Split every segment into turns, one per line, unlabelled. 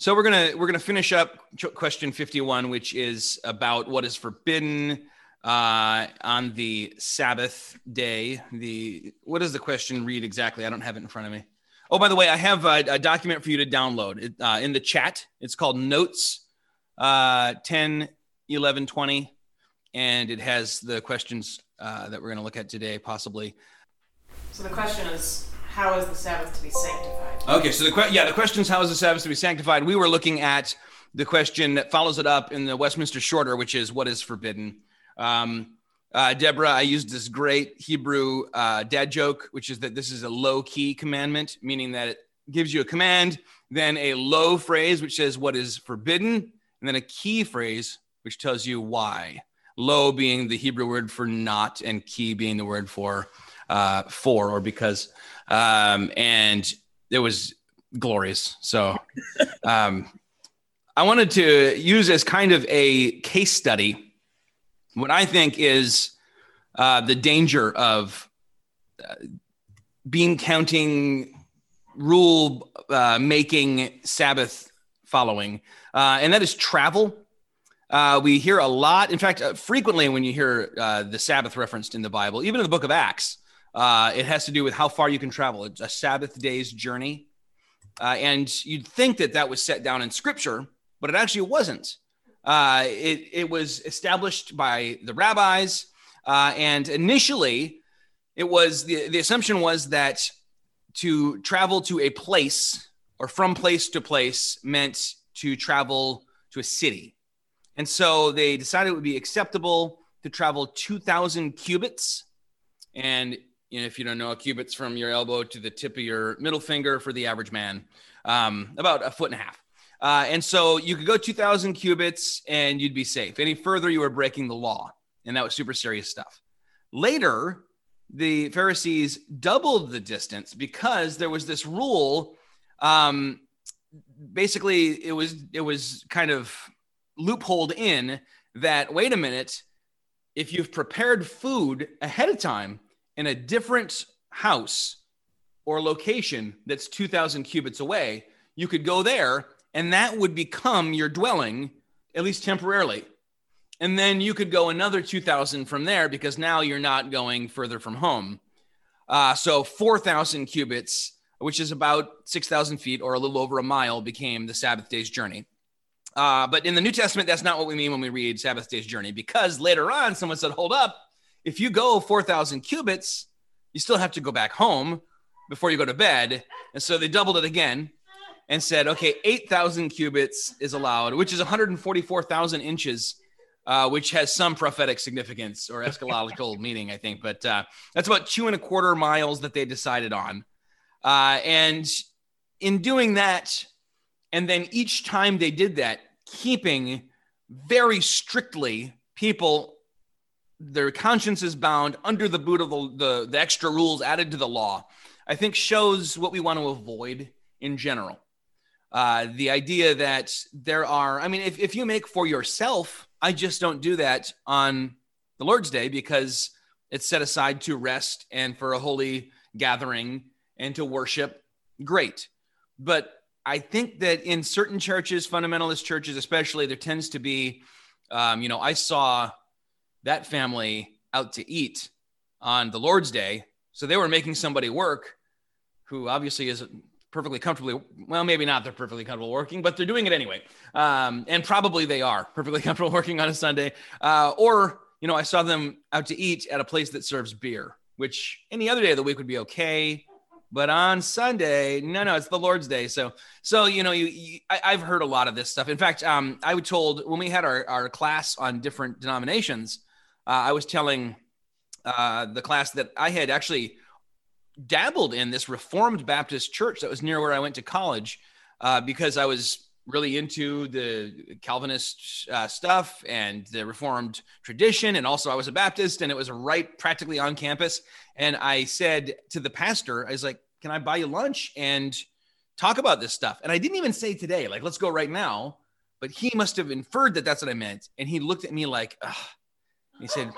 So we're gonna we're gonna finish up question 51, which is about what is forbidden uh, on the Sabbath day. The what does the question read exactly? I don't have it in front of me. Oh, by the way, I have a, a document for you to download it, uh, in the chat. It's called Notes uh, 10, 11, 20, and it has the questions uh, that we're going to look at today, possibly.
So the question is how is the Sabbath to be sanctified?
Okay, so the yeah, the question is how is the Sabbath to be sanctified? We were looking at the question that follows it up in the Westminster Shorter, which is what is forbidden. Um, uh, Deborah, I used this great Hebrew uh, dad joke, which is that this is a low key commandment, meaning that it gives you a command, then a low phrase which says what is forbidden, and then a key phrase which tells you why. Low being the Hebrew word for not, and key being the word for uh, for or because um, and it was glorious. So um, I wanted to use as kind of a case study what I think is uh, the danger of uh, bean counting, rule uh, making, Sabbath following, uh, and that is travel. Uh, we hear a lot, in fact, uh, frequently when you hear the Sabbath referenced in the Bible, even in the book of Acts, uh, it has to do with how far you can travel. A Sabbath day's journey. Uh, and you'd think that that was set down in scripture, but it actually wasn't. Uh, it, it was established by the rabbis. Uh, and initially, it was the, the assumption was that to travel to a place or from place to place meant to travel to a city. And so they decided it would be acceptable to travel 2,000 cubits. And you know, if you don't know, a cubit's from your elbow to the tip of your middle finger for the average man, um, about a foot and a half. Uh, and so you could go 2,000 cubits and you'd be safe. Any further, you were breaking the law. And that was super serious stuff. Later, the Pharisees doubled the distance because there was this rule. Um, basically, it was it was kind of loopholed in that. Wait a minute, if you've prepared food ahead of time, in a different house or location that's 2,000 cubits away, you could go there and that would become your dwelling, at least temporarily. And then you could go another 2,000 from there because now you're not going further from home. Uh, so 4,000 cubits, which is about 6,000 feet or a little over a mile, became the Sabbath day's journey. Uh, but in the New Testament, that's not what we mean when we read Sabbath day's journey because later on, someone said, hold up, if you go 4,000 cubits, you still have to go back home before you go to bed. And so they doubled it again and said, okay, 8,000 cubits is allowed, which is 144,000 inches, uh, which has some prophetic significance or eschatological meaning, I think. But uh, that's about two and a quarter miles that they decided on. Uh, and in doing that, and then each time they did that, keeping very strictly people their conscience is bound under the boot of the, the, the extra rules added to the law, I think shows what we want to avoid in general. Uh, the idea that there are, I mean, if, if you make for yourself, I just don't do that on the Lord's Day because it's set aside to rest and for a holy gathering and to worship. Great. But I think that in certain churches, fundamentalist churches especially, there tends to be, um, you know, I saw that family out to eat on the Lord's Day. So they were making somebody work who obviously is perfectly comfortably, well, maybe not they're perfectly comfortable working, but they're doing it anyway. Um, and probably they are perfectly comfortable working on a Sunday. Uh, or, you know, I saw them out to eat at a place that serves beer, which any other day of the week would be okay. But on Sunday, no, no, it's the Lord's Day. So, so you know, you, you I, have heard a lot of this stuff. In fact, um, I was told when we had our, our class on different denominations, I was telling uh, the class that I had actually dabbled in this Reformed Baptist church that was near where I went to college uh, because I was really into the Calvinist uh, stuff and the Reformed tradition. And also, I was a Baptist and it was right practically on campus. And I said to the pastor, I was like, Can I buy you lunch and talk about this stuff? And I didn't even say today, like, let's go right now. But he must have inferred that that's what I meant. And he looked at me like, Ugh he said,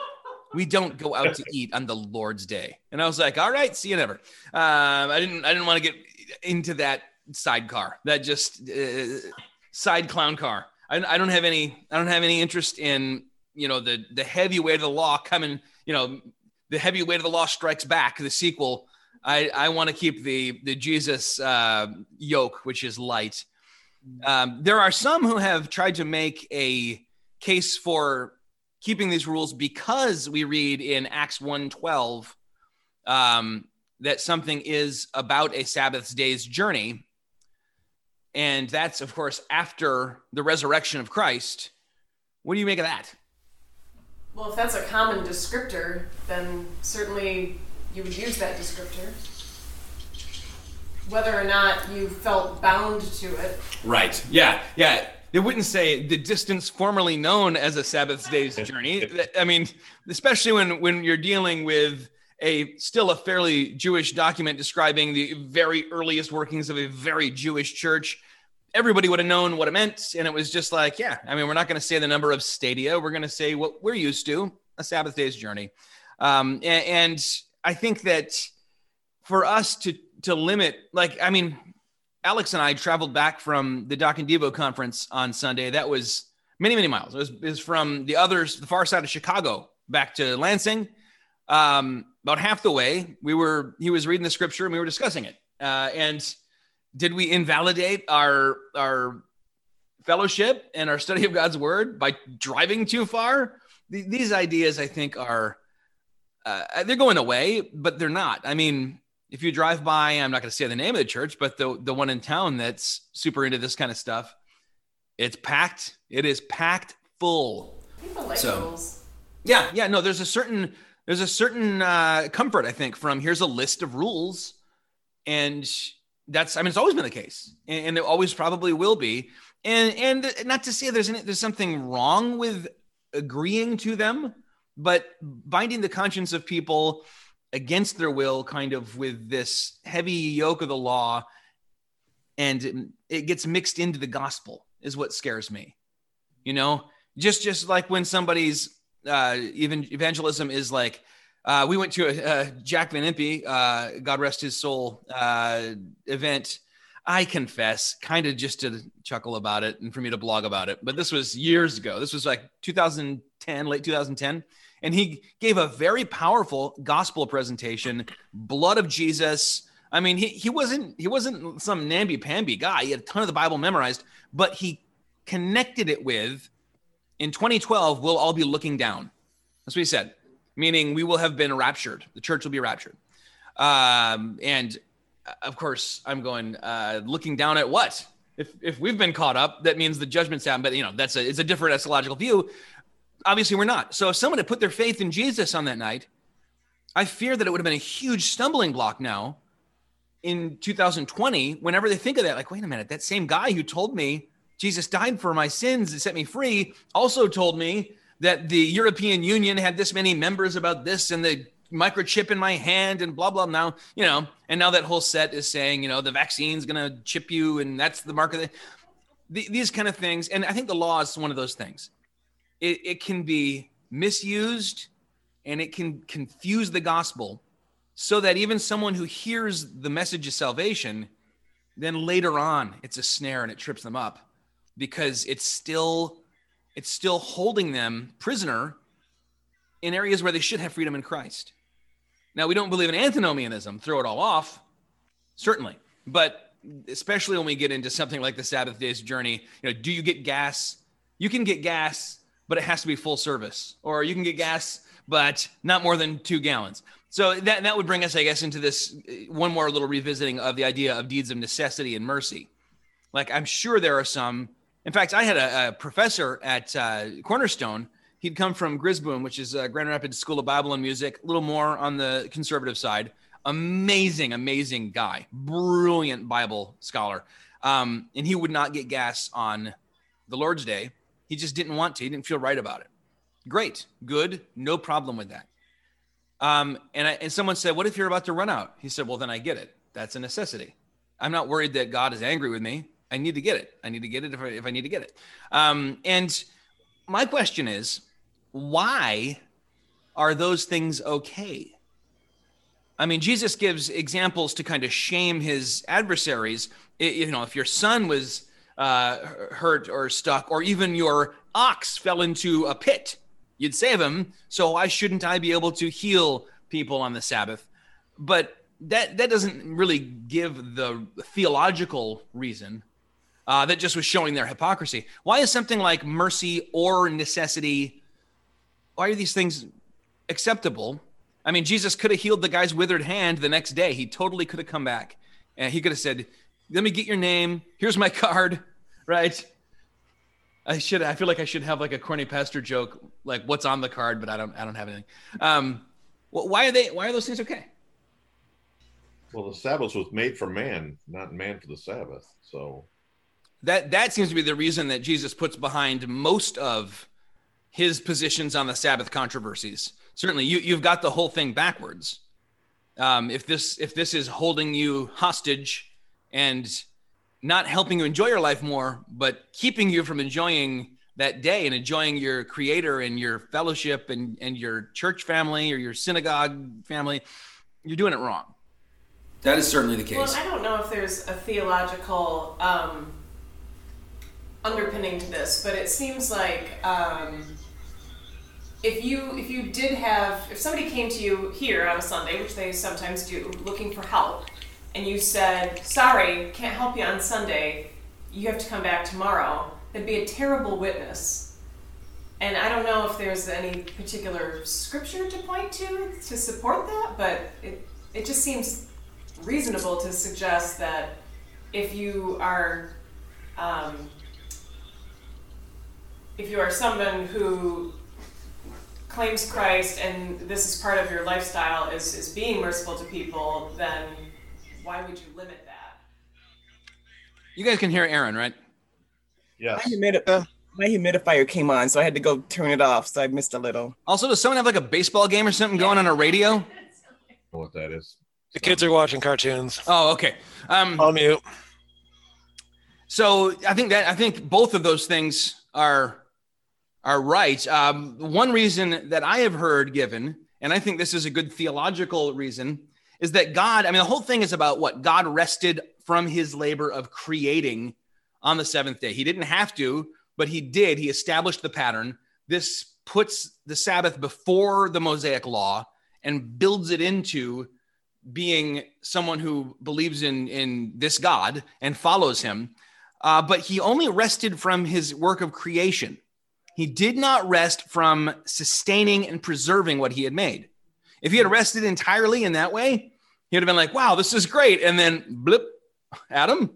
we don't go out to eat on the Lord's day. And I was like, all right, see you never. Um, I didn't, I didn't want to get into that sidecar. That just, uh, side clown car. I, I don't have any. I don't have any interest in you know the the heavy weight of the law coming. You know, the heavy weight of the law strikes back. The sequel. I I want to keep the the Jesus uh, yoke, which is light. Um, there are some who have tried to make a case for keeping these rules because we read in Acts 1:12 um, that something is about a Sabbath day's journey. And that's, of course, after the resurrection of Christ. What do you make of that?
Well, if that's a common descriptor, then certainly you would use that descriptor. Whether or not you felt bound to it.
Right. Yeah. Yeah. They wouldn't say the distance formerly known as a Sabbath day's journey. I mean, especially when when you're dealing with a still a fairly Jewish document describing the very earliest workings of a very Jewish church. Everybody would have known what it meant. And it was just like, yeah, I mean, we're not going to say the number of stadia. We're going to say what we're used to a Sabbath day's journey. Um, and, and I think that for us to, to limit, like, I mean, Alex and I traveled back from the Doc and Devo conference on Sunday. That was many, many miles. It was, it was from the others, the far side of Chicago back to Lansing. Um, about half the way, we were he was reading the scripture and we were discussing it. Uh, and did we invalidate our our fellowship and our study of God's word by driving too far? these ideas, I think, are uh, they're going away, but they're not. I mean, if you drive by, I'm not going to say the name of the church, but the the one in town that's super into this kind of stuff, it's packed. It is packed full.
People like so, rules.
Yeah, yeah. No, there's a certain there's a certain uh, comfort I think from here's a list of rules, and that's I mean it's always been the case, and, and it always probably will be. And and not to say there's any, there's something wrong with agreeing to them, but binding the conscience of people against their will, kind of with this heavy yoke of the law, and it gets mixed into the gospel is what scares me. You know, just just like when somebody's uh, even evangelism is like uh, we went to a, a Jack Van Impe, uh, God rest his soul, uh, event. I confess, kind of just to chuckle about it and for me to blog about it. But this was years ago. This was like 2010, late 2010. And he gave a very powerful gospel presentation, blood of Jesus. I mean, he, he wasn't he wasn't some namby pamby guy. He had a ton of the Bible memorized, but he connected it with in 2012, we'll all be looking down. That's what he said, meaning we will have been raptured. The church will be raptured. Um, and uh, of course, I'm going uh, looking down at what? If, if we've been caught up, that means the judgment's down. But you know, that's a it's a different eschatological view. Obviously, we're not. So if someone had put their faith in Jesus on that night, I fear that it would have been a huge stumbling block now in 2020. Whenever they think of that, like, wait a minute, that same guy who told me Jesus died for my sins and set me free, also told me that the European Union had this many members about this and the microchip in my hand and blah blah now you know and now that whole set is saying you know the vaccine's going to chip you and that's the mark of the, these kind of things and i think the law is one of those things it, it can be misused and it can confuse the gospel so that even someone who hears the message of salvation then later on it's a snare and it trips them up because it's still it's still holding them prisoner in areas where they should have freedom in Christ. Now we don't believe in antinomianism, throw it all off, certainly, but especially when we get into something like the Sabbath day's journey, you know, do you get gas? You can get gas, but it has to be full service, or you can get gas, but not more than two gallons. So that that would bring us, I guess, into this one more little revisiting of the idea of deeds of necessity and mercy. Like I'm sure there are some in fact, I had a, a professor at uh, Cornerstone. He'd come from Grisboom, which is a Grand Rapids School of Bible and Music, a little more on the conservative side. Amazing, amazing guy, brilliant Bible scholar. Um, and he would not get gas on the Lord's Day. He just didn't want to. He didn't feel right about it. Great, good, no problem with that. Um, and, I, and someone said, What if you're about to run out? He said, Well, then I get it. That's a necessity. I'm not worried that God is angry with me. I need to get it. I need to get it if I, if I need to get it. Um, and my question is, why are those things okay? I mean, Jesus gives examples to kind of shame his adversaries. It, you know, if your son was uh, hurt or stuck, or even your ox fell into a pit, you'd save him. So why shouldn't I be able to heal people on the Sabbath? But that that doesn't really give the theological reason. Uh, that just was showing their hypocrisy. Why is something like mercy or necessity? Why are these things acceptable? I mean, Jesus could have healed the guy's withered hand the next day. He totally could have come back, and he could have said, "Let me get your name. Here's my card." Right? I should. I feel like I should have like a corny pastor joke, like "What's on the card?" But I don't. I don't have anything. Um, why are they? Why are those things okay?
Well, the Sabbath was made for man, not man for the Sabbath. So
that that seems to be the reason that Jesus puts behind most of his positions on the Sabbath controversies. Certainly, you you've got the whole thing backwards. Um, if this if this is holding you hostage and not helping you enjoy your life more, but keeping you from enjoying that day and enjoying your creator and your fellowship and, and your church family or your synagogue family, you're doing it wrong. That is certainly the case.
Well, I don't know if there's a theological um, underpinning to this, but it seems like um, if you if you did have if somebody came to you here on a Sunday, which they sometimes do, looking for help, and you said, "Sorry, can't help you on Sunday. You have to come back tomorrow," that'd be a terrible witness. And I don't know if there's any particular scripture to point to to support that, but it it just seems reasonable to suggest that if you are um, if you are someone who claims Christ and this is part of your lifestyle is, is being merciful to people, then why would you limit that?
You guys can hear Aaron, right?
yes,
My, humidi- my humidifier came on, so I had to go turn it off. So I missed a little.
Also, does someone have like a baseball game or something going on a radio?
What that is.
The kids are watching cartoons.
Oh, okay. Um,
I'll mute.
so I think that I think both of those things are are right. Um, one reason that I have heard given, and I think this is a good theological reason, is that God. I mean, the whole thing is about what God rested from His labor of creating on the seventh day. He didn't have to, but He did. He established the pattern. This puts the Sabbath before the Mosaic law and builds it into being someone who believes in in this God and follows Him. Uh, but he only rested from his work of creation. He did not rest from sustaining and preserving what he had made. If he had rested entirely in that way, he would have been like, "Wow, this is great," and then blip, Adam.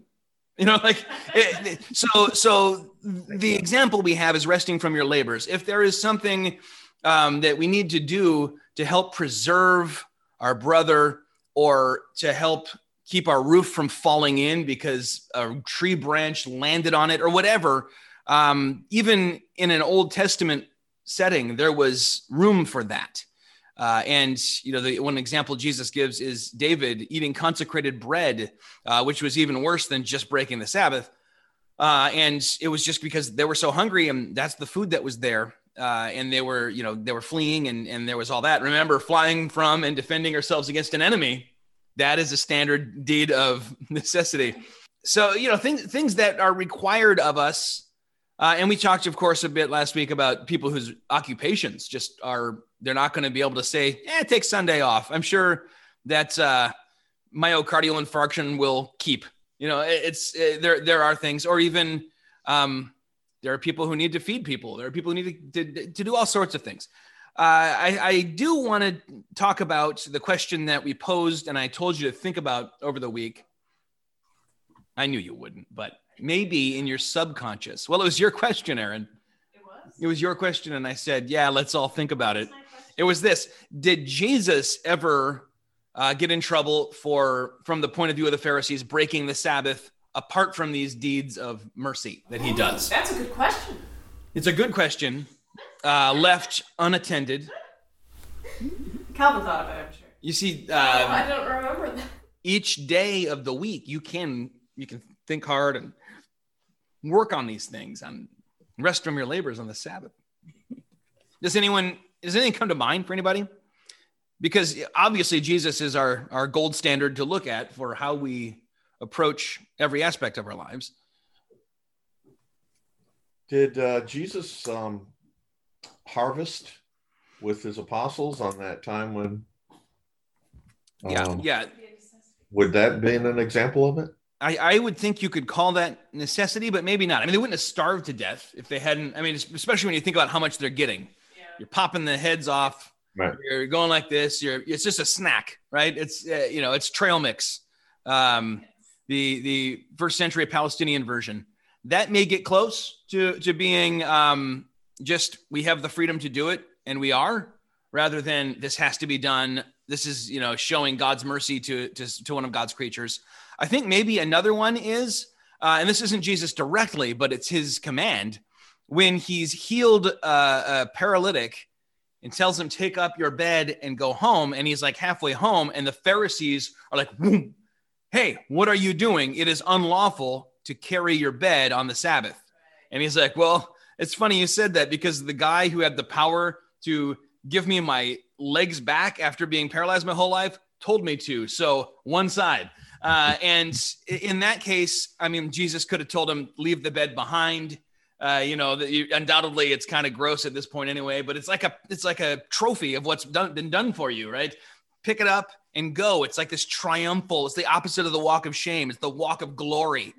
You know, like it, so. So the example we have is resting from your labors. If there is something um, that we need to do to help preserve our brother or to help keep our roof from falling in because a tree branch landed on it or whatever. Um, even in an Old Testament setting, there was room for that. Uh, and you know, the one example Jesus gives is David eating consecrated bread, uh, which was even worse than just breaking the Sabbath. Uh, and it was just because they were so hungry, and that's the food that was there. Uh, and they were, you know, they were fleeing, and and there was all that. Remember, flying from and defending ourselves against an enemy that is a standard deed of necessity. So, you know, things things that are required of us. Uh, and we talked, of course, a bit last week about people whose occupations just are, they're not going to be able to say, eh, take Sunday off. I'm sure that uh, myocardial infarction will keep. You know, it's uh, there. There are things, or even um, there are people who need to feed people. There are people who need to, to, to do all sorts of things. Uh, I, I do want to talk about the question that we posed, and I told you to think about over the week. I knew you wouldn't, but maybe in your subconscious. Well, it was your question, Aaron.
It was.
It was your question, and I said, "Yeah, let's all think about it." It was this: Did Jesus ever uh, get in trouble for, from the point of view of the Pharisees, breaking the Sabbath apart from these deeds of mercy that he does?
That's a good question.
It's a good question, uh, left unattended.
Calvin thought about it, I'm sure.
You see,
Oh, I
uh,
don't remember that.
each day of the week, you can you can think hard and work on these things and rest from your labors on the Sabbath. Does anyone does anything come to mind for anybody? Because obviously Jesus is our our gold standard to look at for how we approach every aspect of our lives.
Did uh, Jesus um, harvest with his apostles on that time when?
Yeah,
um,
yeah.
Would that be an example of it?
I, I would think you could call that necessity, but maybe not. I mean, they wouldn't have starved to death if they hadn't. I mean, especially when you think about how much they're getting. You're popping the heads off.
Right.
You're going like this. You're. It's just a snack, right? It's uh, you know, it's trail mix. Um, the the first century Palestinian version that may get close to to being um, just we have the freedom to do it and we are rather than this has to be done. This is you know showing God's mercy to to, to one of God's creatures. I think maybe another one is, uh, and this isn't Jesus directly, but it's his command when he's healed uh, a paralytic and tells him, Take up your bed and go home. And he's like halfway home, and the Pharisees are like, "Whoom. Hey, what are you doing? It is unlawful to carry your bed on the Sabbath. And he's like, Well, it's funny you said that because the guy who had the power to give me my legs back after being paralyzed my whole life told me to. So one side. Uh, and in that case, I mean, Jesus could have told him, leave the bed behind. Uh, you know, that you, undoubtedly it's kind of gross at this point anyway, but it's like a it's like a trophy of what's done been done for you, right? Pick it up and go. It's like this triumphal. It's the opposite of the walk of shame. It's the walk of glory.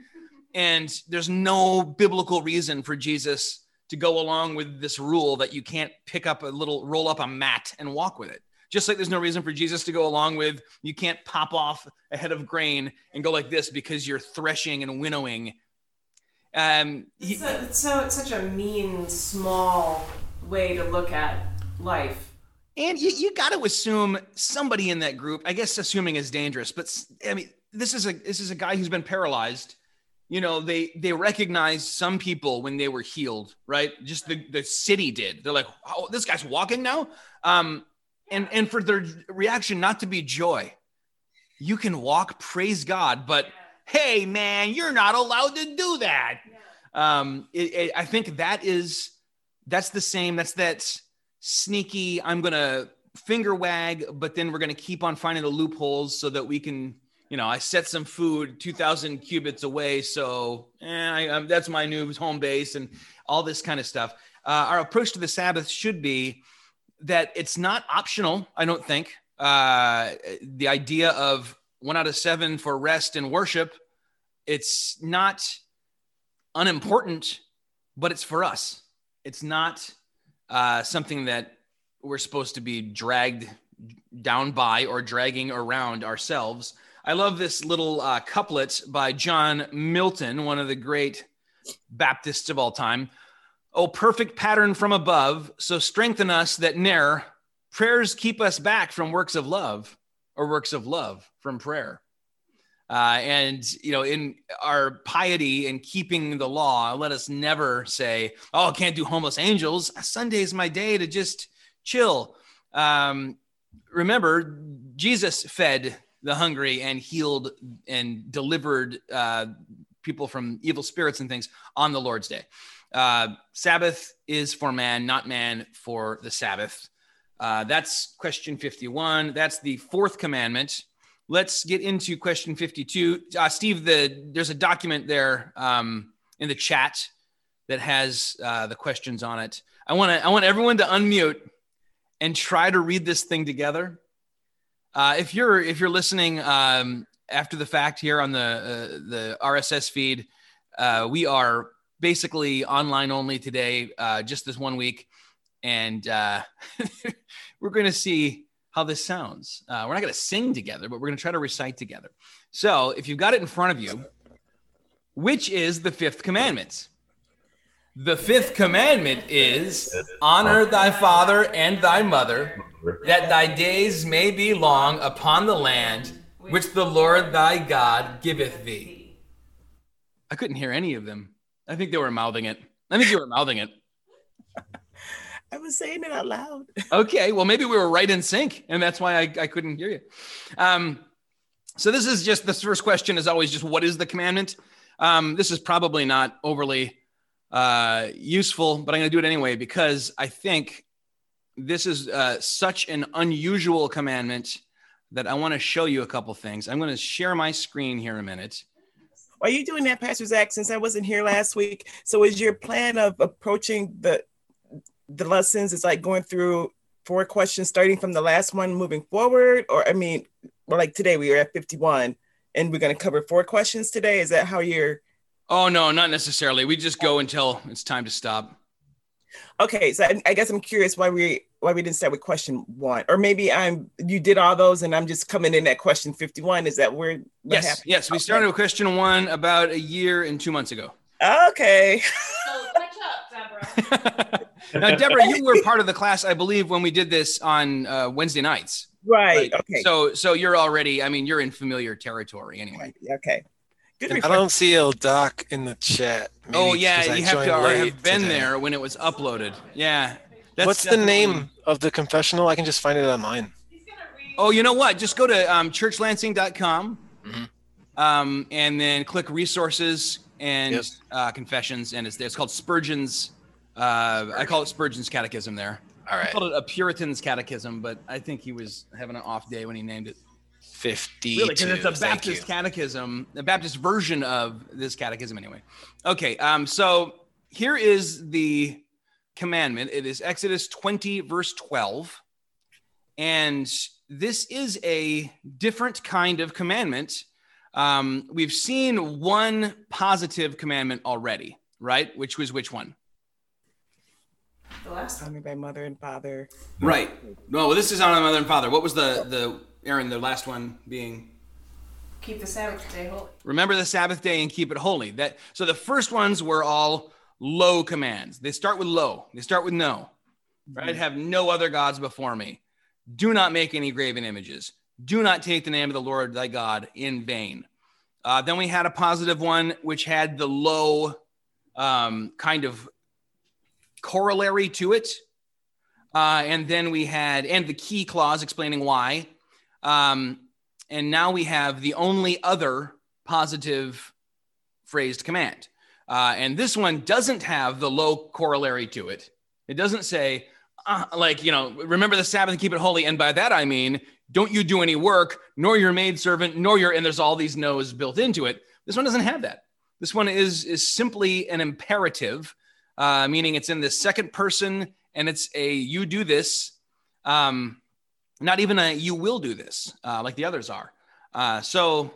And there's no biblical reason for Jesus to go along with this rule that you can't pick up a little roll up a mat and walk with it. Just like there's no reason for Jesus to go along with you can't pop off a head of grain and go like this because you're threshing and winnowing. Um, he-
It's, a, it's so it's such a mean, small way to look at life.
and you, you got to assume somebody in that group. I guess assuming is dangerous, but I mean, this is a this is a guy who's been paralyzed. You know, they they recognized some people when they were healed, right? Just the the city did. They're like, "Oh, this guy's walking now." Um, and and for their reaction not to be joy, you can walk, praise God, but hey, man, you're not allowed to do that. Um, it, it, I think that is that's the same. That's that sneaky. I'm gonna finger wag, but then we're gonna keep on finding the loopholes so that we can. You know, I set some food 2,000 cubits away, so eh, I, um, that's my new home base, and all this kind of stuff. Uh, our approach to the Sabbath should be that it's not optional. I don't think uh, the idea of one out of seven for rest and worship. It's not unimportant, but it's for us. It's not uh, something that we're supposed to be dragged down by or dragging around ourselves. I love this little uh, couplet by John Milton, one of the great Baptists of all time. Oh, perfect pattern from above, so strengthen us that ne'er prayers keep us back from works of love or works of love from prayer. Uh, and you know, in our piety and keeping the law, let us never say, "Oh, I can't do homeless angels." Sunday is my day to just chill. Um, remember, Jesus fed the hungry and healed and delivered uh, people from evil spirits and things on the Lord's day. Uh, Sabbath is for man, not man for the Sabbath. Uh, that's question 51. That's the fourth commandment. Let's get into question 52. Uh, Steve, the there's a document there um, in the chat that has uh, the questions on it. I want to I want everyone to unmute and try to read this thing together. Uh, if you're if you're listening um, after the fact here on the uh, the RSS feed, uh, we are basically online only today, uh, just this one week, and uh, we're going to see how this sounds. Uh, we're not going to sing together, but we're going to try to recite together. So, if you've got it in front of you, which is the fifth commandment? The fifth commandment is honor thy father and thy mother, that thy days may be long upon the land which the Lord thy God giveth thee. I couldn't hear any of them. I think they were mouthing it. I think you were mouthing it.
I was saying it out loud.
Okay, well, maybe we were right in sync, and that's why I, I couldn't hear you. Um, so this is just this first question is always just what is the commandment? Um, this is probably not overly uh, useful, but I'm going to do it anyway because I think this is uh, such an unusual commandment that I want to show you a couple things. I'm going to share my screen here in a minute,
Are you doing that, Pastor Zach? Since I wasn't here last week, so is your plan of approaching the the lessons? It's like going through four questions, starting from the last one, moving forward, or I mean, like today we are at fifty one, and we're going to cover four questions today. Is that how you're?
Oh no, not necessarily. We just go until it's time to stop.
Okay, so I, I guess I'm curious why we why we didn't start with question one, or maybe I'm you did all those and I'm just coming in at question 51. Is that where? what
Yes,
happened?
yes. We
Okay.
started with question one about a year and two months ago.
Okay.
So catch up, Deborah.
now, Deborah, you were part of the class, I believe, when we did this on uh, Wednesday nights.
Right. Okay.
So, so you're already. I mean, you're in familiar territory anyway.
okay. Good.
I don't see a doc in the chat. Maybe
oh
'cause
yeah,
I
you have to already have been
today.
there when it was uploaded. Yeah. That's
What's the name of the confessional? I can just find it online.
Oh, you know what? Just go to um, churchlansing.com
Mhm.
um, and then click resources and
Yep.
uh, confessions, and it's there. It's called Spurgeon's. Uh, I call it Spurgeon's Catechism. There,
All right.
I called it a Puritan's Catechism, but I think he was having an off day when he named it.
Fifty.
Really, because it's a Baptist catechism, a Baptist version of this catechism, anyway. Okay, um, so here is the commandment. It is Exodus 20, verse 12. And this is a different kind of commandment. Um, we've seen one positive commandment already, right? Which was which one?
The last one.
Honor thy mother and father.
Right. No, well, this is on my mother and father. What was the the Aaron? The last one being
Keep the Sabbath day holy.
remember the sabbath day and keep it holy. That so the first ones were all low commands. They start with low. They start with no. Right. have no other gods before me. Do not make any graven images. Do not take the name of the lord thy god in vain. Uh, then we had a positive one which had the low um, kind of corollary to it. Uh, and then we had and the key clause explaining why um, and now we have the only other positive phrased command. Uh, and this one doesn't have the low corollary to it. It doesn't say, uh, like, you know, remember the Sabbath and keep it holy. And by that, I mean, don't you do any work, nor your maidservant, nor your, and there's all these no's built into it. This one doesn't have that. This one is, is simply an imperative, uh, meaning it's in the second person and it's a you do this. Um, not even a you will do this uh, like the others are. Uh, so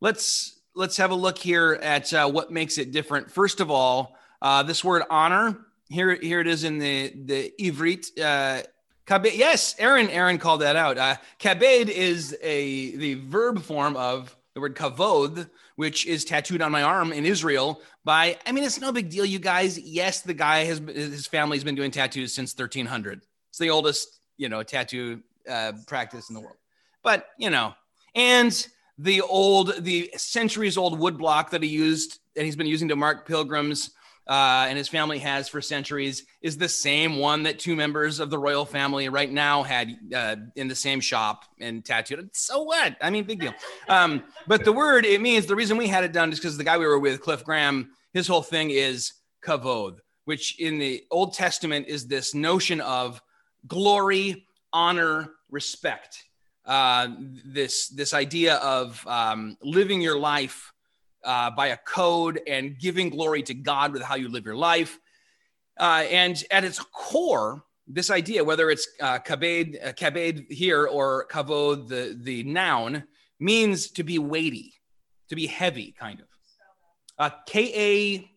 let's let's have a look here at uh, what makes it different. First of all uh, this word honor here here it is in the the ivrit uh, kabed, yes aaron aaron called that out. Uh, kabed is a the verb form of the word kavod which is tattooed on my arm in israel by i mean it's no big deal you guys. Yes the guy has his family's been doing tattoos since 1300 it's the oldest you know tattoo uh, practice in the world. But you know, and the old, the centuries old wood block that he used and he's been using to mark pilgrims uh, and his family has for centuries is the same one that two members of the royal family right now had uh, in the same shop and tattooed. So what? I mean, big deal. Um, but the word it means the reason we had it done is because the guy we were with, Cliff Graham, his whole thing is kavod, which in the Old Testament is this notion of glory, honor, respect. Uh, this this idea of um, living your life uh, by a code and giving glory to God with how you live your life. Uh, and at its core, this idea, whether it's uh, kabed, uh, kabed here or kavod, the, the noun, means to be weighty, to be heavy, kind of. Uh, K A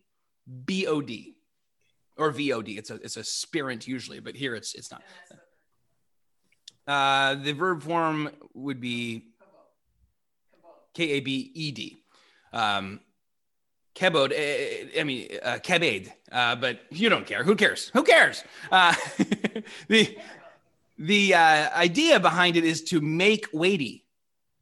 B O D or V O D. It's a it's a spirant usually, but here it's it's not. Uh, the verb form would be K A B E D. Um, kebod, eh, I mean, uh, kebed, uh, but you don't care. Who cares? Who cares? Uh, the the uh, idea behind it is to make weighty,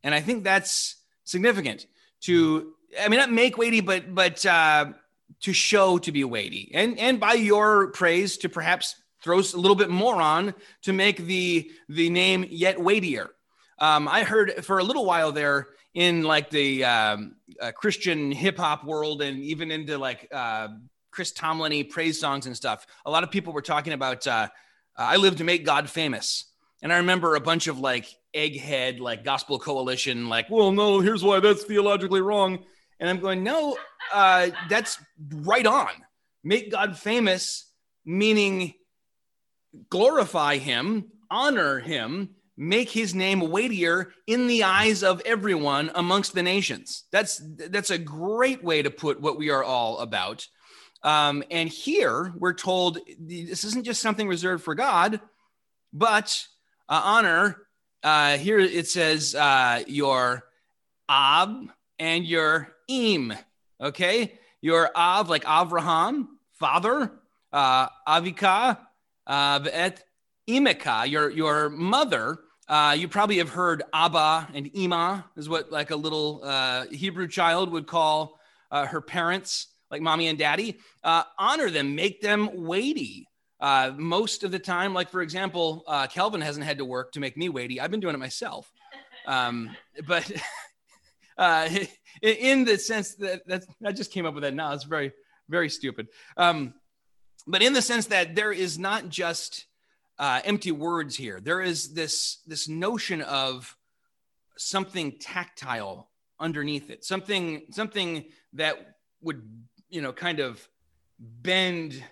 and I think that's significant. To I mean, not make weighty, but but uh, to show to be weighty, and and by your praise to perhaps throws a little bit more on to make the the name yet weightier. Um, I heard for a little while there in like the um, uh, Christian hip hop world and even into like uh, Chris Tomlin praise songs and stuff. A lot of people were talking about uh, I live to make God famous, and I remember a bunch of like egghead like gospel coalition like, well, no, here's why that's theologically wrong. And I'm going, no, uh, that's right on. Make God famous, meaning glorify him, honor him, make his name weightier in the eyes of everyone amongst the nations. That's that's a great way to put what we are all about. Um, and here we're told this isn't just something reserved for God, but uh, honor. Uh, here it says uh, your Ab and your Im. Okay, your Av like Avraham, father, uh, Avika, uh, et Imeka, your your mother. Uh, you probably have heard Abba and Ima is what like a little uh, Hebrew child would call uh, her parents, like mommy and daddy. Uh, honor them, make them weighty. Uh, most of the time, like for example, uh, Kelvin hasn't had to work to make me weighty. I've been doing it myself. Um, but uh, in the sense that that's, I just came up with that now, it's very, very stupid. Um, but in the sense that there is not just uh, empty words here. There is this this notion of something tactile underneath it, something something that would you know kind of bend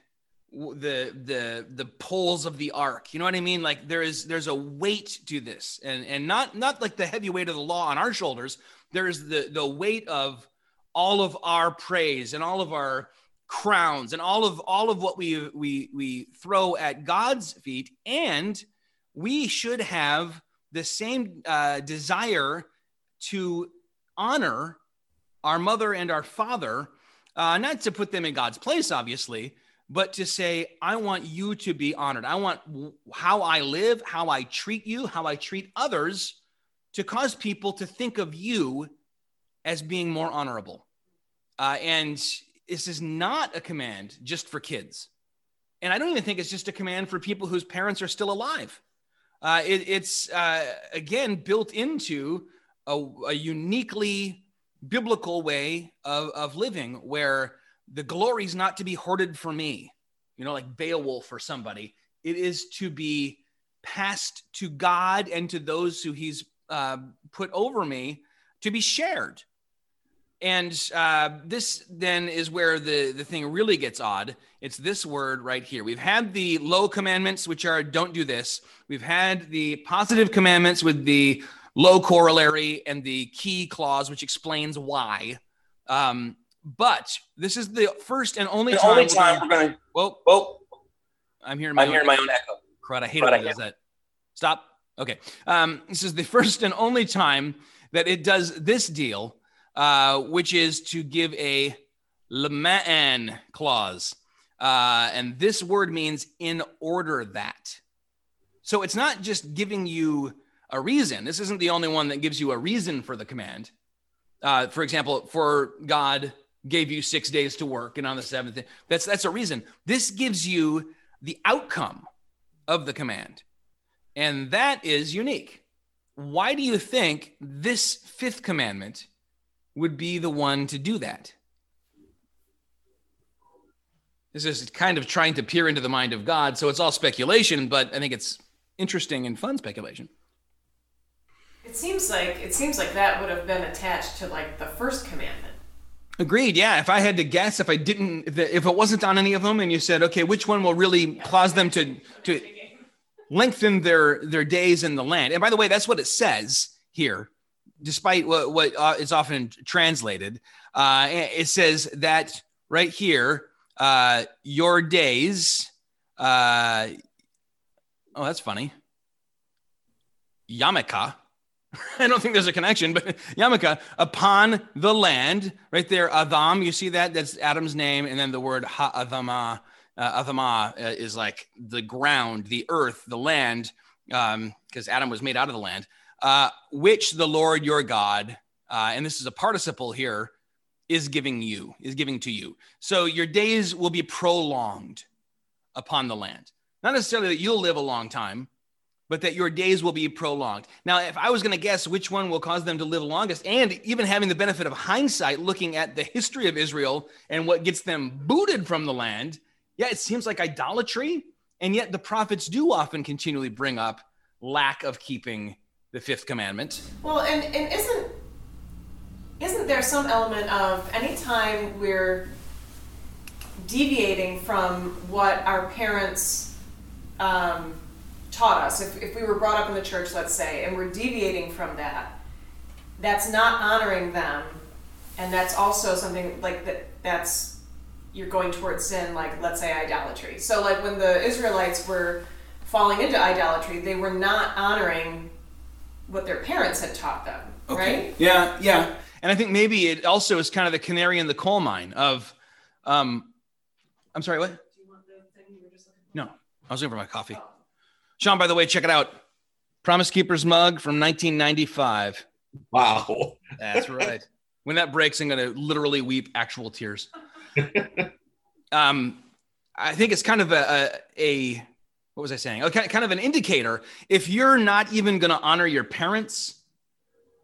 the the the poles of the ark. You know what i mean? Like there is there's a weight to this. And and not not like the heavy weight of the law on our shoulders. There's the the weight of all of our praise and all of our crowns and all of all of what we we we throw at God's feet, and we should have the same uh, desire to honor our mother and our father, uh, not to put them in God's place, obviously, but to say, I want you to be honored. I want how I live, how I treat you, how I treat others to cause people to think of you as being more honorable. Uh, and this is not a command just for kids. And I don't even think it's just a command for people whose parents are still alive. Uh, it, it's, uh, again, built into a, a uniquely biblical way of, of living where the glory is not to be hoarded for me, you know, like Beowulf or somebody. It is to be passed to God and to those who he's uh, put over me to be shared and uh, this then is where the, the thing really gets odd. It's this word right here. We've had the low commandments, which are don't do this. We've had the positive commandments with the low corollary and the key clause, which explains why. Um, but this is the first and only
the
time,
only time we're going.
Whoa,
whoa!
I'm hearing my,
I'm
own,
hearing my own echo.
Crud, I hate
Crud,
it
I
when it does that. Stop. Okay. Um, this is the first and only time that it does this deal uh, which is to give a lema'an clause. Uh, and this word means in order that. So it's not just giving you a reason. This isn't the only one that gives you a reason for the command. Uh, for example, for God gave you six days to work, and on the seventh, that's that's a reason. This gives you the outcome of the command, and that is unique. Why do you think this fifth commandment would be the one to do that. This is kind of trying to peer into the mind of God. So it's all speculation, but I think it's interesting and fun speculation.
It seems like it seems like that would have been attached to like the first commandment.
Agreed. Yeah. If I had to guess, if I didn't, if it wasn't on any of them, and you said, okay, which one will really cause them to to lengthen their their days in the land? And by the way, that's what it says here despite what, what uh, is often translated, uh, it says that right here, uh, your days. Uh, oh, that's funny. Yamaka. I don't think there's a connection, but Yamaka upon the land, right there. Adam, you see that? That's Adam's name, and then the word Ha'adama. Uh, Adama uh, is like the ground, the earth, the land, because um, Adam was made out of the land uh, which the Lord your God, uh, and this is a participle here, is giving you, is giving to you. So your days will be prolonged upon the land. Not necessarily that you'll live a long time, but that your days will be prolonged. Now, if I was going to guess which one will cause them to live longest, and even having the benefit of hindsight, looking at the history of Israel and what gets them booted from the land, yeah, it seems like idolatry. And yet the prophets do often continually bring up lack of keeping the fifth commandment.
Well, and and isn't isn't there some element of anytime we're deviating from what our parents um, taught us, if, if we were brought up in the church, let's say, and we're deviating from that, that's not honoring them, and that's also something like that. That's you're going towards sin, like let's say idolatry. So, like when the Israelites were falling into idolatry, they were not honoring what their parents had taught them, right?
Yeah, yeah. And I think maybe it also is kind of the canary in the coal mine of, um, I'm sorry, what? No, I was looking for my coffee. Sean, by the way, check it out. Promise Keepers mug from 1995.
Wow.
That's right. when that breaks, I'm going to literally weep actual tears. um, I think it's kind of a, a, a what was I saying? Okay, kind of an indicator. If you're not even going to honor your parents,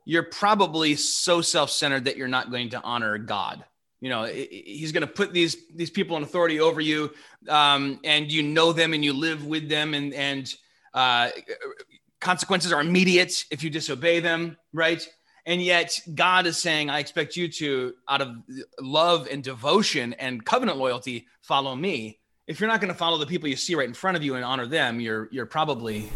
you're probably so self-centered that you're not going to honor God. You know, he's going to put these these people in authority over you, um, and you know them and you live with them, and and uh, consequences are immediate if you disobey them, right? And yet God is saying, I expect you to, out of love and devotion and covenant loyalty, follow me. If you're not going to follow the people you see right in front of you and honor them, you're you're probably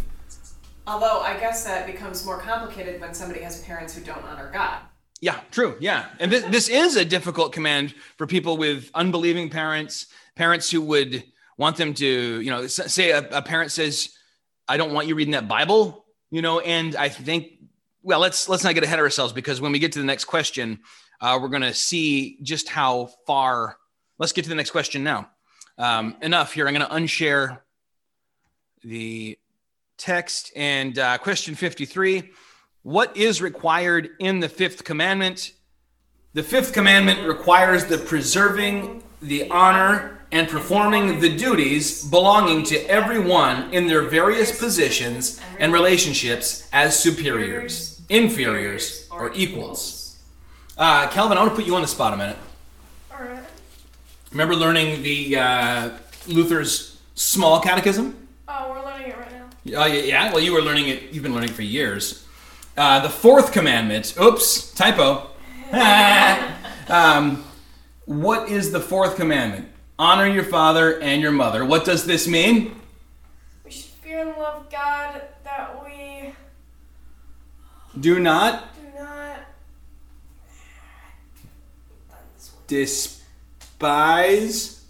Although I guess that becomes more complicated when somebody has parents who don't honor God.
Yeah, true. Yeah. And this, this is a difficult command for people with unbelieving parents, parents who would want them to, you know, say a, a parent says, I don't want you reading that Bible, you know, and I think, well, let's, let's not get ahead of ourselves because when we get to the next question, uh, we're going to see just how far, let's get to the next question now. Um, enough here. I'm going to unshare the text and uh, question 53 what is required in the fifth commandment? The fifth commandment requires the preserving, the honor, and performing the duties belonging to everyone in their various positions and relationships as superiors, inferiors, or equals. Uh, Calvin, I want to put you on the spot a minute. Remember learning the uh, Luther's small catechism?
Oh, we're learning it right now.
Oh, yeah, yeah. Well, you were learning it. You've been learning it for years. Uh, the fourth commandment. Oops, typo. um, what is the fourth commandment? Honor your father and your mother. What does this mean?
We should fear and love God that we
Do not
do not.
Despise.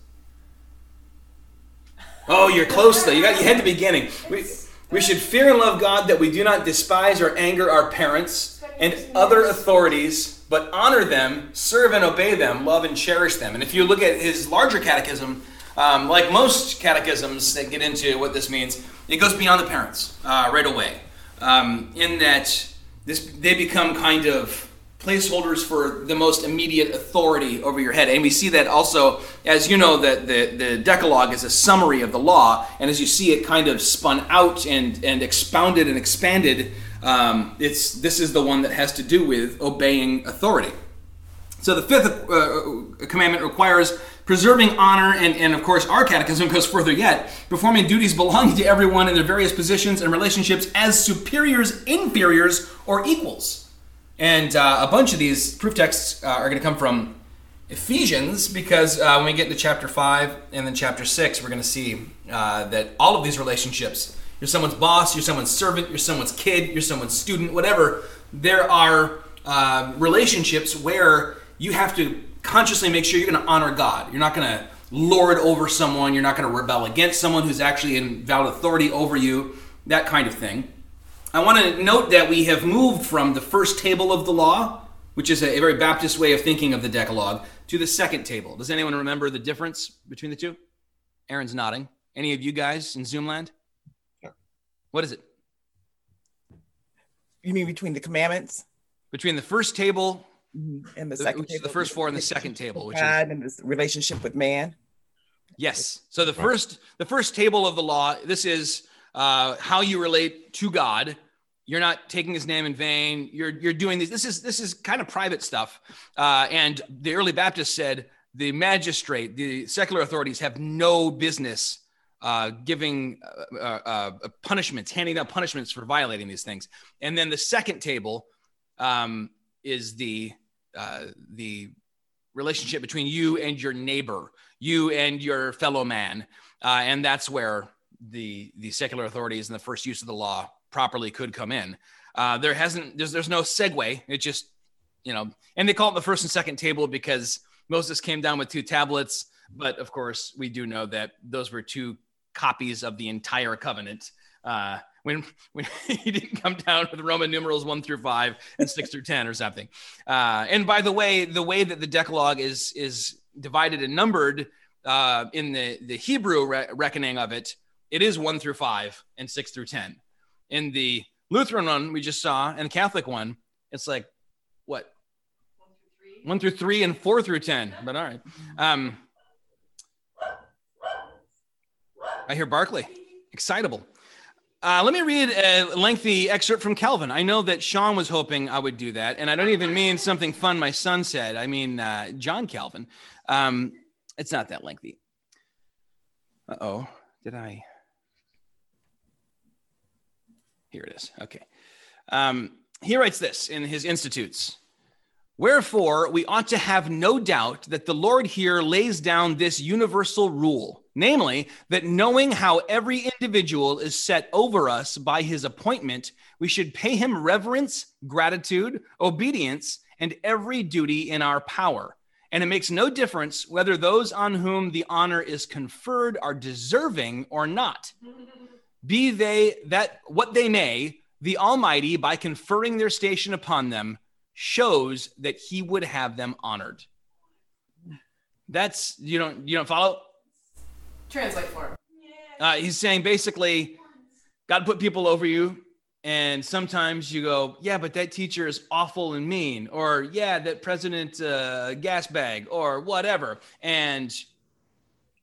Oh, you're close though. You got you had the beginning. We, we should fear and love God that we do not despise or anger our parents and other authorities, but honor them, serve and obey them, love and cherish them. And if you look at his larger catechism, um, like most catechisms that get into what this means, it goes beyond the parents uh, right away. Um, in that this, they become kind of placeholders for the most immediate authority over your head. And we see that also, as you know, that the, the Decalogue is a summary of the law, and as you see it kind of spun out and, and expounded and expanded, um, it's this is the one that has to do with obeying authority. So the fifth uh, commandment requires preserving honor, and, and of course, our catechism goes further yet, performing duties belonging to everyone in their various positions and relationships as superiors, inferiors, or equals. And uh, a bunch of these proof texts uh, are going to come from Ephesians because uh, when we get into chapter 5 and then chapter 6, we're going to see uh, that all of these relationships you're someone's boss, you're someone's servant, you're someone's kid, you're someone's student, whatever there are uh, relationships where you have to consciously make sure you're going to honor God. You're not going to lord over someone, you're not going to rebel against someone who's actually in valid authority over you, that kind of thing. I want to note that we have moved from the first table of the law, which is a, very Baptist way of thinking of the Decalogue, to the second table. Does anyone remember the difference between the two? Aaron's nodding. Any of you guys in Zoomland? What is it?
You mean between the commandments
Between the first table,
and the
the,
second
which is
table?
the first four, and the second table, which is
God and this relationship with man.
Yes. So the first the first table of the law, this is uh, how you relate to God. You're not taking His name in vain. You're you're doing this. This is this is kind of private stuff. Uh, and the early Baptists said the magistrate, the secular authorities have no business uh, giving uh, uh, uh, punishments, handing out punishments for violating these things. And then the second table um, is the uh, the relationship between you and your neighbor, you and your fellow man, and that's where the the secular authorities and the first use of the law properly could come in. Uh, there hasn't there's there's no segue. It just you know, and they call it the first and second table because Moses came down with two tablets, but of course we do know that those were two copies of the entire covenant. Uh, when when he didn't come down with Roman numerals one through five and six through ten or something. Uh, and by the way, the way that the Decalogue is is divided and numbered uh, in the the Hebrew re- reckoning of it, it is one through five and six through ten. In the Lutheran one we just saw and the Catholic one, it's like what one through three and four through ten. But all right. Um, I hear Barkley, excitable. Uh, let me read a lengthy excerpt from Calvin. I know that Sean was hoping I would do that, and I don't even mean something fun my son said. I mean uh, John Calvin. Um, it's not that lengthy. Uh oh, did I? Here it is. Okay. Um, he writes this in his Institutes. Wherefore, we ought to have no doubt that the Lord here lays down this universal rule, namely, that knowing how every individual is set over us by his appointment, we should pay him reverence, gratitude, obedience, and every duty in our power. And it makes no difference whether those on whom the honor is conferred are deserving or not. Be they that what they may, the Almighty, by conferring their station upon them, shows that he would have them honored. That's you don't you don't follow.
Translate for him.
Uh, he's saying basically, God put people over you, and sometimes you go, yeah, but that teacher is awful and mean, or yeah, that President uh, gas bag, or whatever. And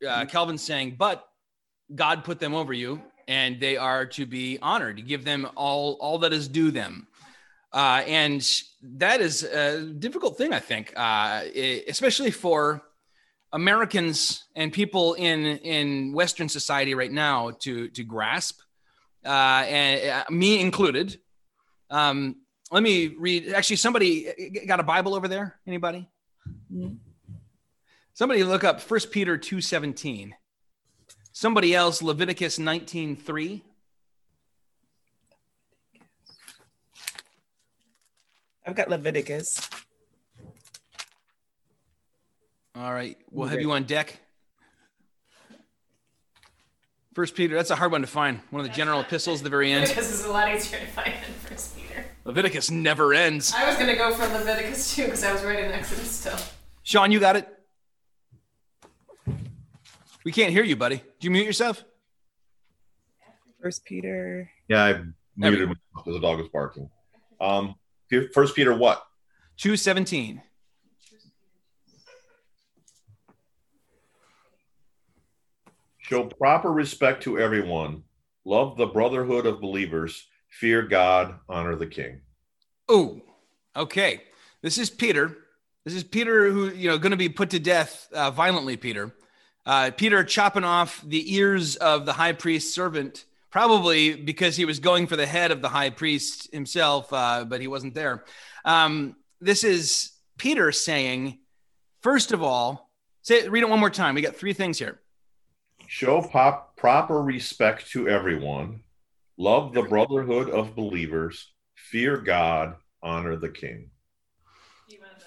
uh, Calvin's saying, but God put them over you, and they are to be honored. You give them all all that is due them. Uh, and that is a difficult thing, I think, uh, especially for Americans and people in in Western society right now to to grasp, uh, and uh, me included. Um, let me read. Actually, somebody got a Bible over there. Anybody? Somebody look up First Peter two seventeen. Somebody else Leviticus nineteen three.
I've got Leviticus.
All right, we'll have you on deck. First Peter, that's a hard one to find. One of the general epistles at the very end.
Leviticus is a lot easier to find than First Peter.
Leviticus never ends.
I was gonna go for Leviticus too because I was writing Exodus still.
Sean, you got it. We can't hear you, buddy. Do you mute yourself?
First Peter.
Yeah, I muted myself because the dog was barking. Um, First Peter, what?
217.
Show proper respect to everyone. Love the brotherhood of believers. Fear God. Honor the King.
Oh, okay. This is Peter. This is Peter who, you know, going to be put to death uh, violently, Peter. Uh, Peter chopping off the ears of the high priest's servant, probably because he was going for the head of the high priest himself, uh, but he wasn't there. Um, this is Peter saying, first of all, say, read it one more time. We got three things here.
Show pop, proper respect to everyone. Love the brotherhood of believers. Fear God. Honor the King.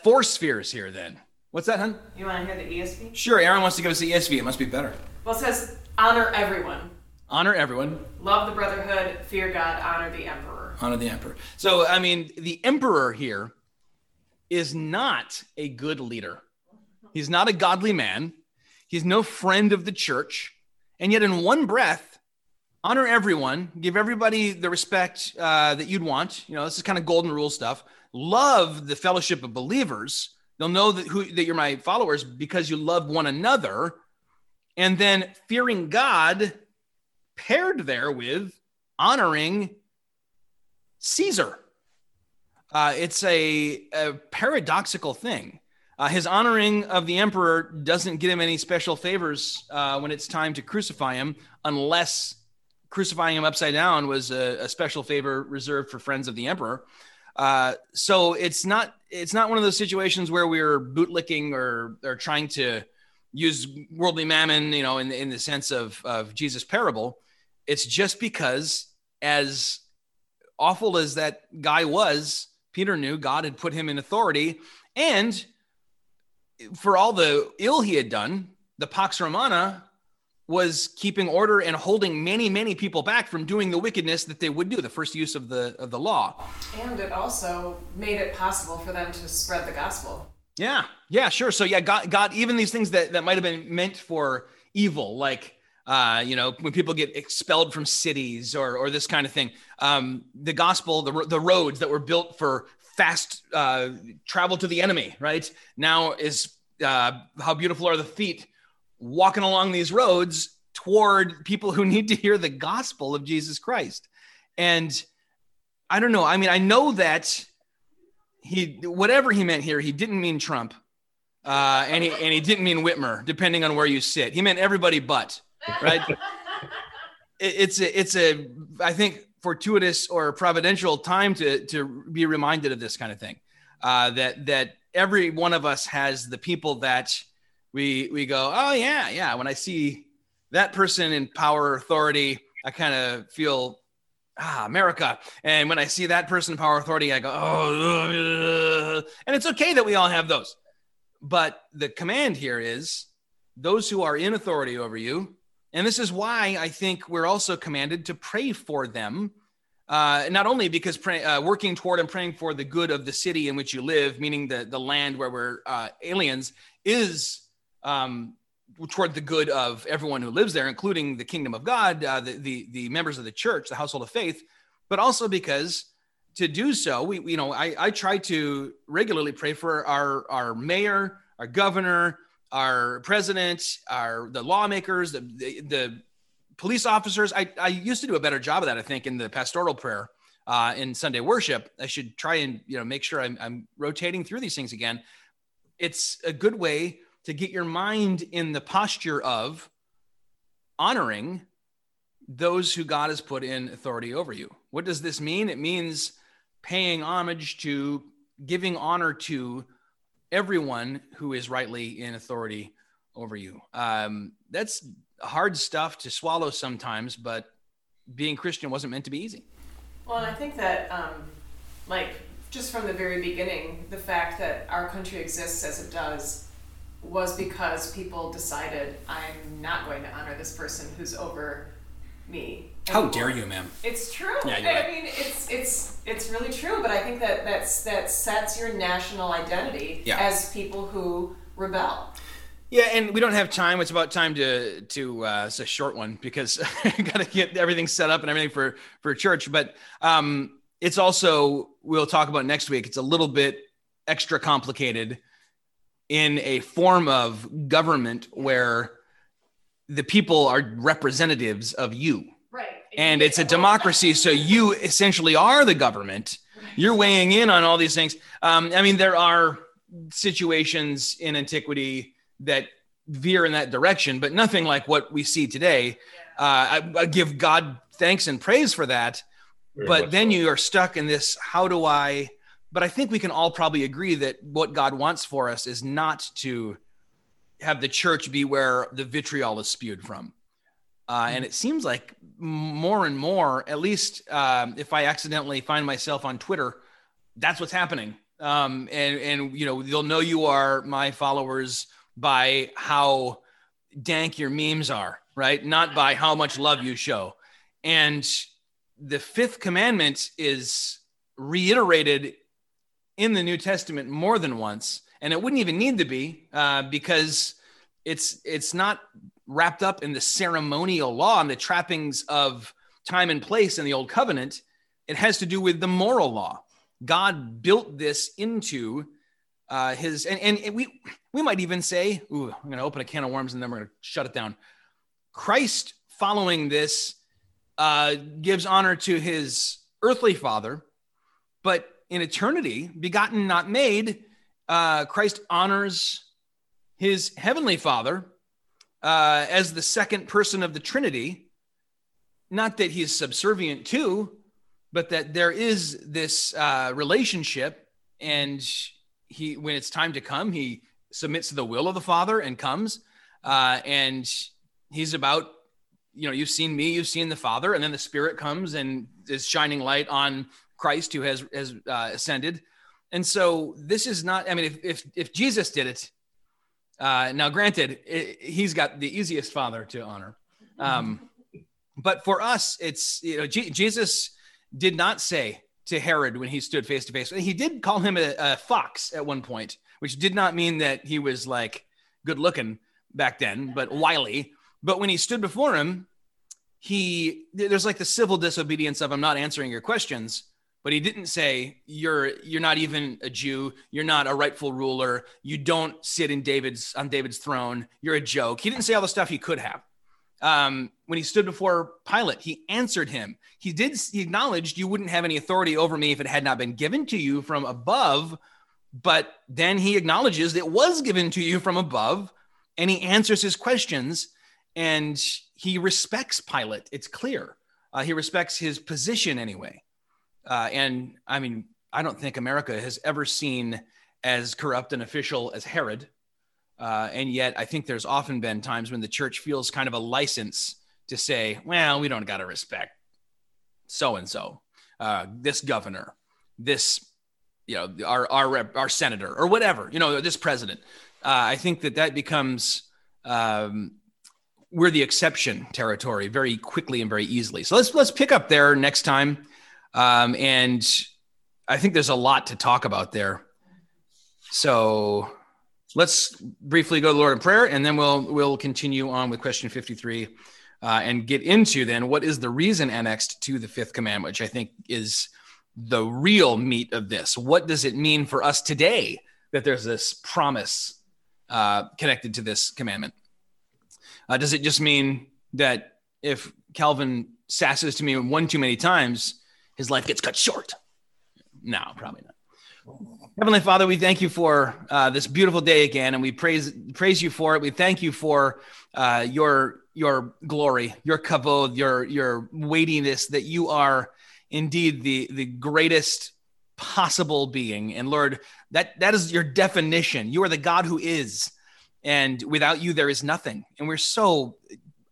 Four spheres here, then. What's that, hun?
You want to hear the ESV?
Sure, Aaron wants to give us the ESV. It must be better.
Well, it says honor everyone,
Honor everyone,
love the brotherhood, fear God, honor the emperor.
honor the emperor. So, I mean, the emperor here is not a good leader. He's not a godly man. He's no friend of the church. And yet, in one breath, honor everyone, give everybody the respect uh, that you'd want. You know, this is kind of golden rule stuff. Love the fellowship of believers. They'll know that, who, that you're my followers because you love one another. And then fearing God paired there with honoring Caesar. Uh, it's a, a paradoxical thing. Uh, his honoring of the emperor doesn't get him any special favors uh, when it's time to crucify him, unless crucifying him upside down was a, a special favor reserved for friends of the emperor. Uh, so it's not it's not one of those situations where we're bootlicking or or trying to use worldly mammon, you know, in in the sense of of Jesus' parable. It's just because, as awful as that guy was, Peter knew God had put him in authority, and for all the ill he had done, the Pax Romana was keeping order and holding many, many people back from doing the wickedness that they would do, the first use of the of the law.
And it also made it possible for them to spread the gospel.
Yeah, yeah, sure. So yeah, God, God, even these things that that might have been meant for evil, like uh, you know, when people get expelled from cities or or this kind of thing, um, the gospel, the the roads that were built for fast uh, travel to the enemy, right now is uh, how beautiful are the feet walking along these roads toward people who need to hear the gospel of Jesus Christ. And I don't know. I mean, I know that he, whatever he meant here, he didn't mean Trump. Uh, and he and he didn't mean Whitmer, depending on where you sit. He meant everybody but, right? it, it's a it's a I think fortuitous or providential time to to be reminded of this kind of thing. Uh, that that every one of us has the people that we we go, oh yeah, yeah. When I see that person in power authority, I kind of feel ah America. And when I see that person in power authority, I go, oh, and it's okay that we all have those. But the command here is those who are in authority over you, and this is why I think we're also commanded to pray for them. Uh, not only because pray, uh, working toward and praying for the good of the city in which you live, meaning the, the land where we're uh, aliens, is um, toward the good of everyone who lives there, including the kingdom of God, uh, the, the, the members of the church, the household of faith, but also because to do so, we, you know, I, I try to regularly pray for our, our mayor, our governor, our president, our, the lawmakers, the, the, the police officers. I, I used to do a better job of that, I think, in the pastoral prayer uh, in Sunday worship. I should try and, you know, make sure I'm, I'm rotating through these things again. It's a good way to get your mind in the posture of honoring those who God has put in authority over you. What does this mean? It means paying homage to, giving honor to everyone who is rightly in authority over you. Um, that's hard stuff to swallow sometimes, but being Christian wasn't meant to be easy.
Well, I think that, um, like, just from the very beginning, the fact that our country exists as it does was because people decided I'm not going to honor this person who's over me.
How dare you, ma'am?
It's true.
Yeah, you're
I
right.
mean, it's it's it's really true. But I think that that's that sets your national identity
Yeah.
as people who rebel.
Yeah, and we don't have time. It's about time to to uh, it's a short one because I got to get everything set up and everything for for church. But um, it's also we'll talk about next week. It's a little bit extra complicated in a form of government where the people are representatives of you,
Right.
and it's a democracy. So you essentially are the government. You're weighing in on all these things. Um, I mean, there are situations in antiquity that veer in that direction, but nothing like what we see today. Uh, I, I give God thanks and praise for that.
Very
but then
so.
you are stuck in this how do I? But I think we can all probably agree that what God wants for us is not to have the church be where the vitriol is spewed from. Uh, and it seems like more and more, at least um, if I accidentally find myself on Twitter, that's what's happening. Um, and and you know they'll know you are my followers by how dank your memes are, right? Not by how much love you show. And the fifth commandment is reiterated in the New Testament more than once, and it wouldn't even need to be uh, because it's it's not wrapped up in the ceremonial law and the trappings of time and place in the old covenant. It has to do with the moral law. God built this into uh, his, and, and we we might even say, "Ooh, I'm going to open a can of worms and then we're going to shut it down." Christ, following this, uh, gives honor to his earthly father, but in eternity, begotten, not made, uh, Christ honors his heavenly father uh, as the second person of the Trinity. Not that he's subservient to, but that there is this uh, relationship, and he, when it's time to come, he submits to the will of the Father and comes, uh, and he's about, you know, you've seen me, you've seen the Father, and then the Spirit comes and is shining light on Christ who has has uh, ascended, and so this is not. I mean, if if, if Jesus did it, uh, now granted, it, he's got the easiest Father to honor. Um, but for us, it's you know G- Jesus did not say to Herod when he stood face to face. He did call him a, a, fox at one point, which did not mean that he was like good looking back then, but wily. But when he stood before him, he there's like the civil disobedience of I'm not answering your questions, but he didn't say you're you're not even a Jew, you're not a rightful ruler, you don't sit in David's on David's throne, you're a joke. He didn't say all the stuff he could have um, when he stood before Pilate, he answered him. He did, he acknowledged you wouldn't have any authority over me if it had not been given to you from above. But then he acknowledges it was given to you from above and he answers his questions and he respects Pilate. It's clear. Uh, he respects his position anyway. Uh, and I mean, I don't think America has ever seen as corrupt an official as Herod. Uh, and yet, I think there's often been times when the church feels kind of a license to say, well, we don't got to respect so and so, this governor, this, you know, our, our, our senator or whatever, you know, this president. Uh, I think that that becomes, um, we're the exception territory very quickly and very easily. So let's, let's pick up there next time. Um, and I think there's a lot to talk about there. So let's briefly go to the Lord in prayer, and then we'll we'll continue on with question 53 uh, and get into then what is the reason annexed to the fifth commandment, which I think is the real meat of this. What does it mean for us today that there's this promise uh, connected to this commandment? Uh, does it just mean that if Calvin sasses to me one too many times, his life gets cut short? No, probably not. Heavenly Father, we thank you for uh, this beautiful day again, and we praise praise you for it. We thank you for uh, your your glory, your kavod, your your weightiness. That you are indeed the the greatest possible being, and Lord, that that is your definition. You are the God who is, and without you there is nothing. And we're so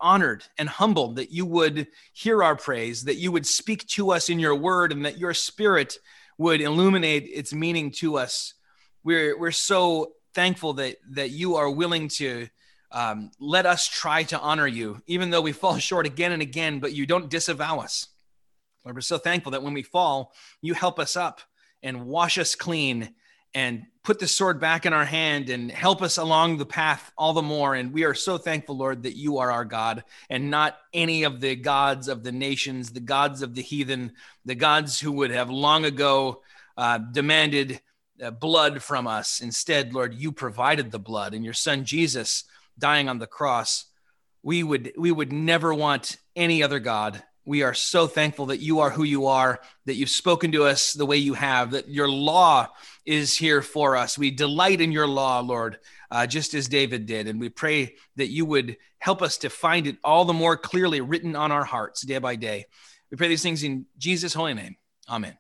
honored and humbled that you would hear our praise, that you would speak to us in your word, and that your Spirit would illuminate its meaning to us. We're, we're so thankful that, that you are willing to um, let us try to honor you, even though we fall short again and again, but you don't disavow us. Lord, we're so thankful that when we fall, you help us up and wash us clean and put the sword back in our hand and help us along the path all the more. And we are so thankful, Lord, that you are our God and not any of the gods of the nations, the gods of the heathen, the gods who would have long ago uh, demanded uh, blood from us. Instead, Lord, you provided the blood and your son Jesus dying on the cross. We would, we would never want any other God we are so thankful that you are who you are, that you've spoken to us the way you have, that your law is here for us. We delight in your law, Lord, uh, just as David did. And we pray that you would help us to find it all the more clearly written on our hearts day by day. We pray these things in Jesus' holy name. Amen.